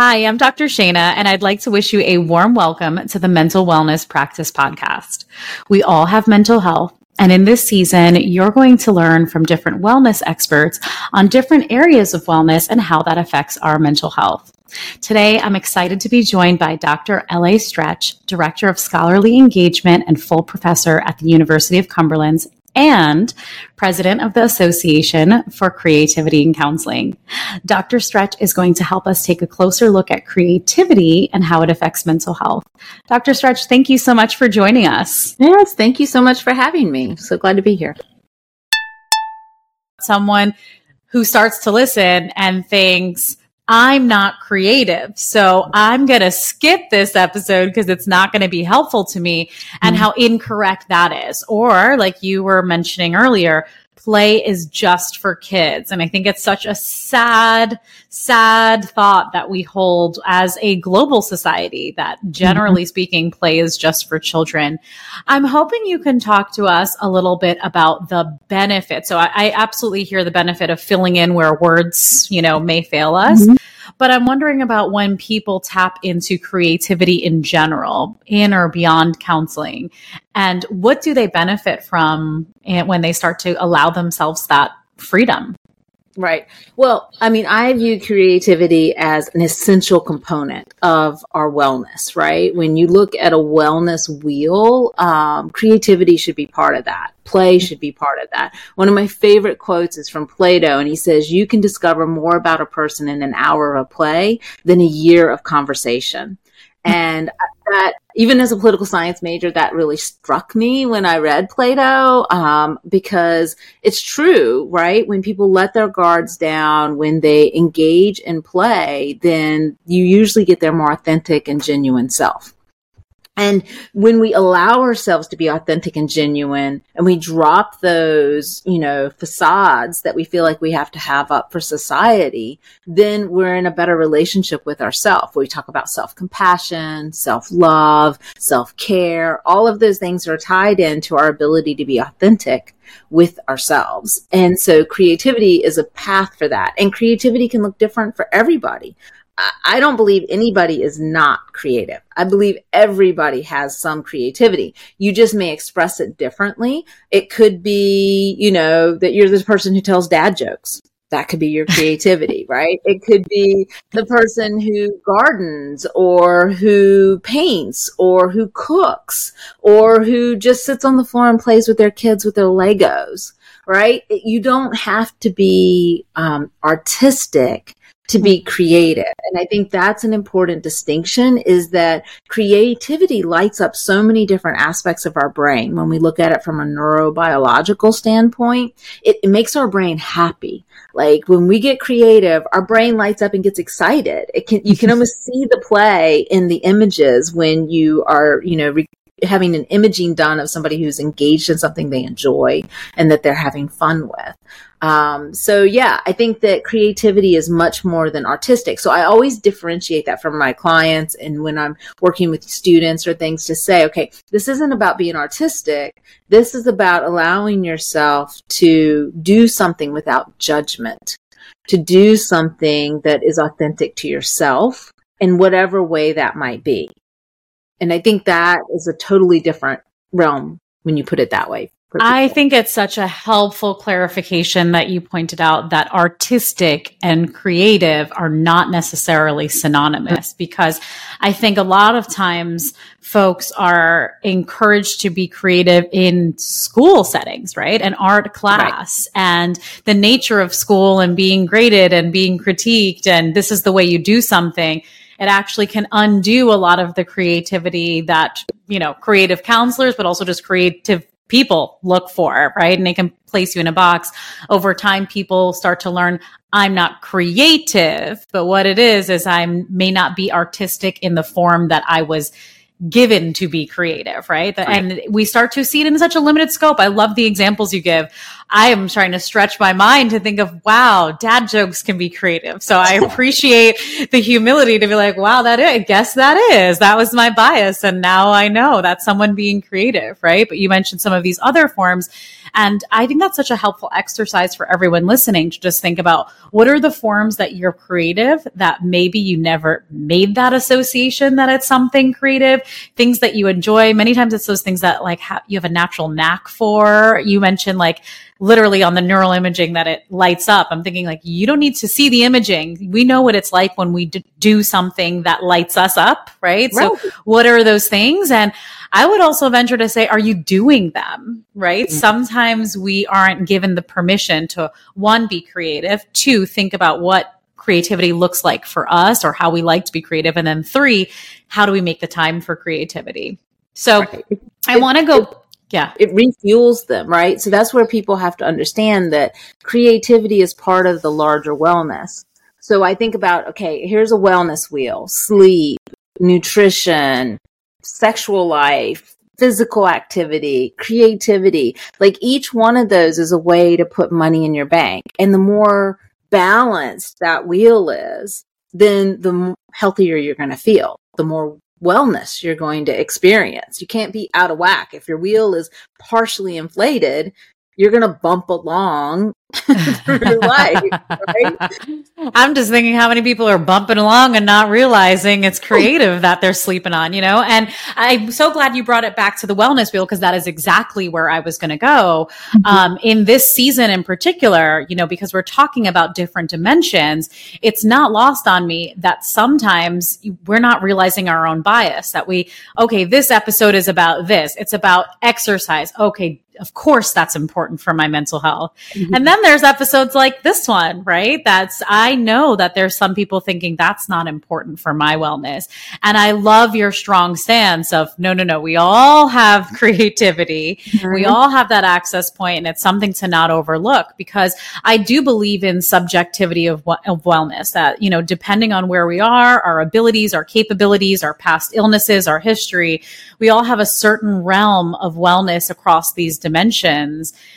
Hi, I'm Dr. Shainna, and I'd like to wish you a warm welcome to the Mental Wellness Practice Podcast. We all have mental health. And in this season, you're going to learn from different wellness experts on different areas of wellness and how that affects our mental health. Today, I'm excited to be joined by Dr. L.A. Stretch, Director of Scholarly Engagement and full professor at the University of Cumberlands and president of the Association for Creativity in Counseling. Dr. Stretch is going to help us take a closer look at creativity and how it affects mental health. Dr. Stretch, thank you so much for joining us. Yes, thank you so much for having me. So glad to be here. Someone who starts to listen and thinks, I'm not creative. So I'm going to skip this episode because it's not going to be helpful to me and mm-hmm. how incorrect that is. Or like you were mentioning earlier, play is just for kids. And I think it's such a sad, sad thought that we hold as a global society that generally mm-hmm. speaking, play is just for children. I'm hoping you can talk to us a little bit about the benefit. So I, I absolutely hear the benefit of filling in where words, you know, may fail us. Mm-hmm. But I'm wondering about when people tap into creativity in general, in or beyond counseling, and what do they benefit from eh, when they start to allow themselves that freedom? Right. Well, I mean, I view creativity as an essential component of our wellness, right? When you look at a wellness wheel, um, creativity should be part of that. Play should be part of that. One of my favorite quotes is from Plato, and he says, You can discover more about a person in an hour of play than a year of conversation. And that, even as a political science major, that really struck me when I read Plato, um, because it's true, right? When people let their guards down, when they engage in play, then you usually get their more authentic and genuine self. And when we allow ourselves to be authentic and genuine and we drop those, you know, facades that we feel like we have to have up for society, then we're in a better relationship with ourselves. We talk about self compassion, self love, self care. All of those things are tied into our ability to be authentic with ourselves. And so creativity is a path for that. And creativity can look different for everybody. I don't believe anybody is not creative. I believe everybody has some creativity. You just may express it differently. It could be, you know, that you're the person who tells dad jokes. That could be your creativity, right? It could be the person who gardens or who paints or who cooks or who just sits on the floor and plays with their kids with their Legos, right? You don't have to be um, artistic to be mm-hmm. creative. And I think that's an important distinction is that creativity lights up so many different aspects of our brain. When we look at it from a neurobiological standpoint, it, it makes our brain happy. Like when we get creative, our brain lights up and gets excited. It can, you can almost see the play in the images when you are, you know, re- having an imaging done of somebody who's engaged in something they enjoy and that they're having fun with. Um, so yeah, I think that creativity is much more than artistic. So I always differentiate that from my clients and when I'm working with students or things to say, okay, this isn't about being artistic. This is about allowing yourself to do something without judgment, to do something that is authentic to yourself in whatever way that might be. And I think that is a totally different realm when you put it that way. I think it's such a helpful clarification that you pointed out that artistic and creative are not necessarily synonymous because I think a lot of times folks are encouraged to be creative in school settings, right? An art class right. and the nature of school and being graded and being critiqued and this is the way you do something it actually can undo a lot of the creativity that, you know, creative counselors, but also just creative people look for, right? And they can place you in a box. Over time, people start to learn I'm not creative, but what it is, is I may not be artistic in the form that I was given to be creative, right? right? And we start to see it in such a limited scope. I love the examples you give I am trying to stretch my mind to think of, wow, dad jokes can be creative. So I appreciate the humility to be like, wow, that is, I guess that is, that was my bias. And now I know that's someone being creative, right? But you mentioned some of these other forms. And I think that's such a helpful exercise for everyone listening to just think about what are the forms that you're creative that maybe you never made that association that it's something creative, things that you enjoy. Many times it's those things that like ha- you have a natural knack for. You mentioned like literally on the neural imaging that it lights up. I'm thinking like, you don't need to see the imaging. We know what it's like when we d- do something that lights us up, right? right? So what are those things? And I would also venture to say, are you doing them? Right? Mm-hmm. Sometimes we aren't given the permission to one, be creative, two, think about what creativity looks like for us or how we like to be creative. And then three, how do we make the time for creativity? So right. I want to go yeah. It refuels them, right? So that's where people have to understand that creativity is part of the larger wellness. So I think about, okay, here's a wellness wheel, sleep, nutrition, sexual life, physical activity, creativity. Like each one of those is a way to put money in your bank. And the more balanced that wheel is, then the healthier you're going to feel, the more wellness you're going to experience. You can't be out of whack. If your wheel is partially inflated, you're going to bump along through life, right? I'm just thinking how many people are bumping along and not realizing it's creative that they're sleeping on, you know? And I'm so glad you brought it back to the wellness wheel because that is exactly where I was going to go. Mm-hmm. Um, in this season in particular, you know, because we're talking about different dimensions, it's not lost on me that sometimes we're not realizing our own bias that we, okay, this episode is about this. It's about exercise. Okay of course that's important for my mental health. Mm-hmm. And then there's episodes like this one, right? That's, I know that there's some people thinking that's not important for my wellness. And I love your strong stance of no, no, no. We all have creativity. Mm-hmm. We all have that access point and it's something to not overlook because I do believe in subjectivity of, of wellness that, you know, depending on where we are, our abilities, our capabilities, our past illnesses, our history, we all have a certain realm of wellness across these dimensions.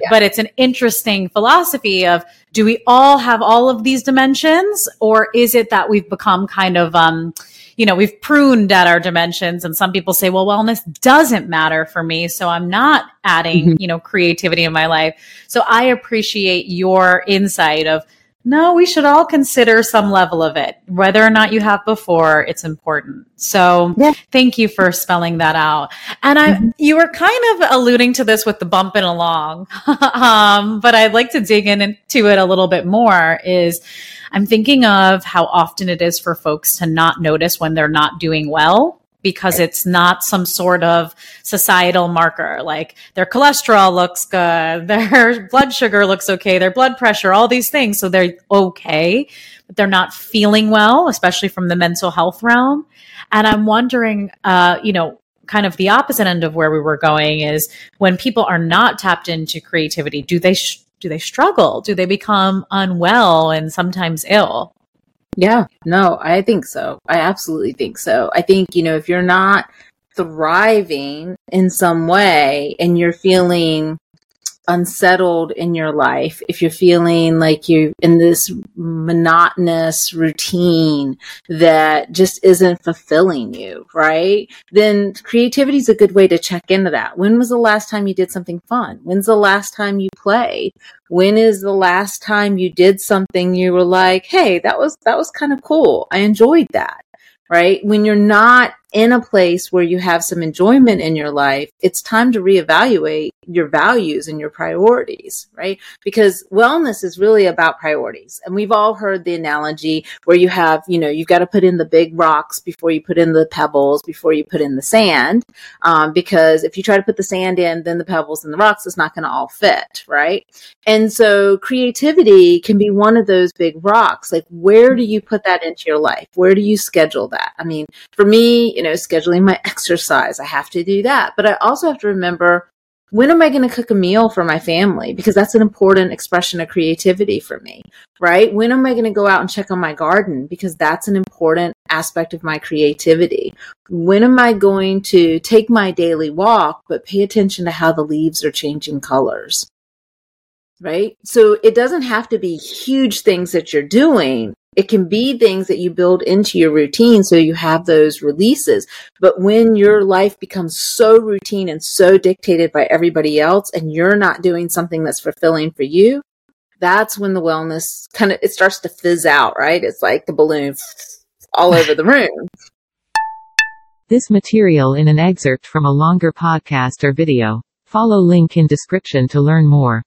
Yeah. But it's an interesting philosophy of do we all have all of these dimensions or is it that we've become kind of, um, you know, we've pruned at our dimensions and some people say, well, wellness doesn't matter for me. So I'm not adding, mm-hmm. you know, creativity in my life. So I appreciate your insight of, no, we should all consider some level of it. Whether or not you have before, it's important. So yeah. thank you for spelling that out. And I, mm-hmm. you were kind of alluding to this with the bumping along. um, but I'd like to dig in into it a little bit more is I'm thinking of how often it is for folks to not notice when they're not doing well because it's not some sort of societal marker. Like their cholesterol looks good, their blood sugar looks okay, their blood pressure, all these things. So they're okay, but they're not feeling well, especially from the mental health realm. And I'm wondering, uh, you know, kind of the opposite end of where we were going is when people are not tapped into creativity, do they, sh- do they struggle? Do they become unwell and sometimes ill? Yeah, no, I think so. I absolutely think so. I think, you know, if you're not thriving in some way and you're feeling unsettled in your life, if you're feeling like you're in this monotonous routine that just isn't fulfilling you, right? Then creativity is a good way to check into that. When was the last time you did something fun? When's the last time you played? When is the last time you did something you were like, Hey, that was, that was kind of cool. I enjoyed that right? When you're not in a place where you have some enjoyment in your life, it's time to reevaluate your values and your priorities, right? Because wellness is really about priorities. And we've all heard the analogy where you have, you know, you've got to put in the big rocks before you put in the pebbles, before you put in the sand. Um, because if you try to put the sand in, then the pebbles and the rocks, is not going to all fit, right? And so creativity can be one of those big rocks. Like, where do you put that into your life? Where do you schedule that? I mean, for me, know, scheduling my exercise. I have to do that. But I also have to remember when am I going to cook a meal for my family? Because that's an important expression of creativity for me, right? When am I going to go out and check on my garden? Because that's an important aspect of my creativity. When am I going to take my daily walk, but pay attention to how the leaves are changing colors? right? So it doesn't have to be huge things that you're doing. It can be things that you build into your routine so you have those releases. But when your life becomes so routine and so dictated by everybody else and you're not doing something that's fulfilling for you, that's when the wellness kind of it starts to fizz out, right? It's like the balloon all over the room. This material in an excerpt from a longer podcast or video. Follow link in description to learn more.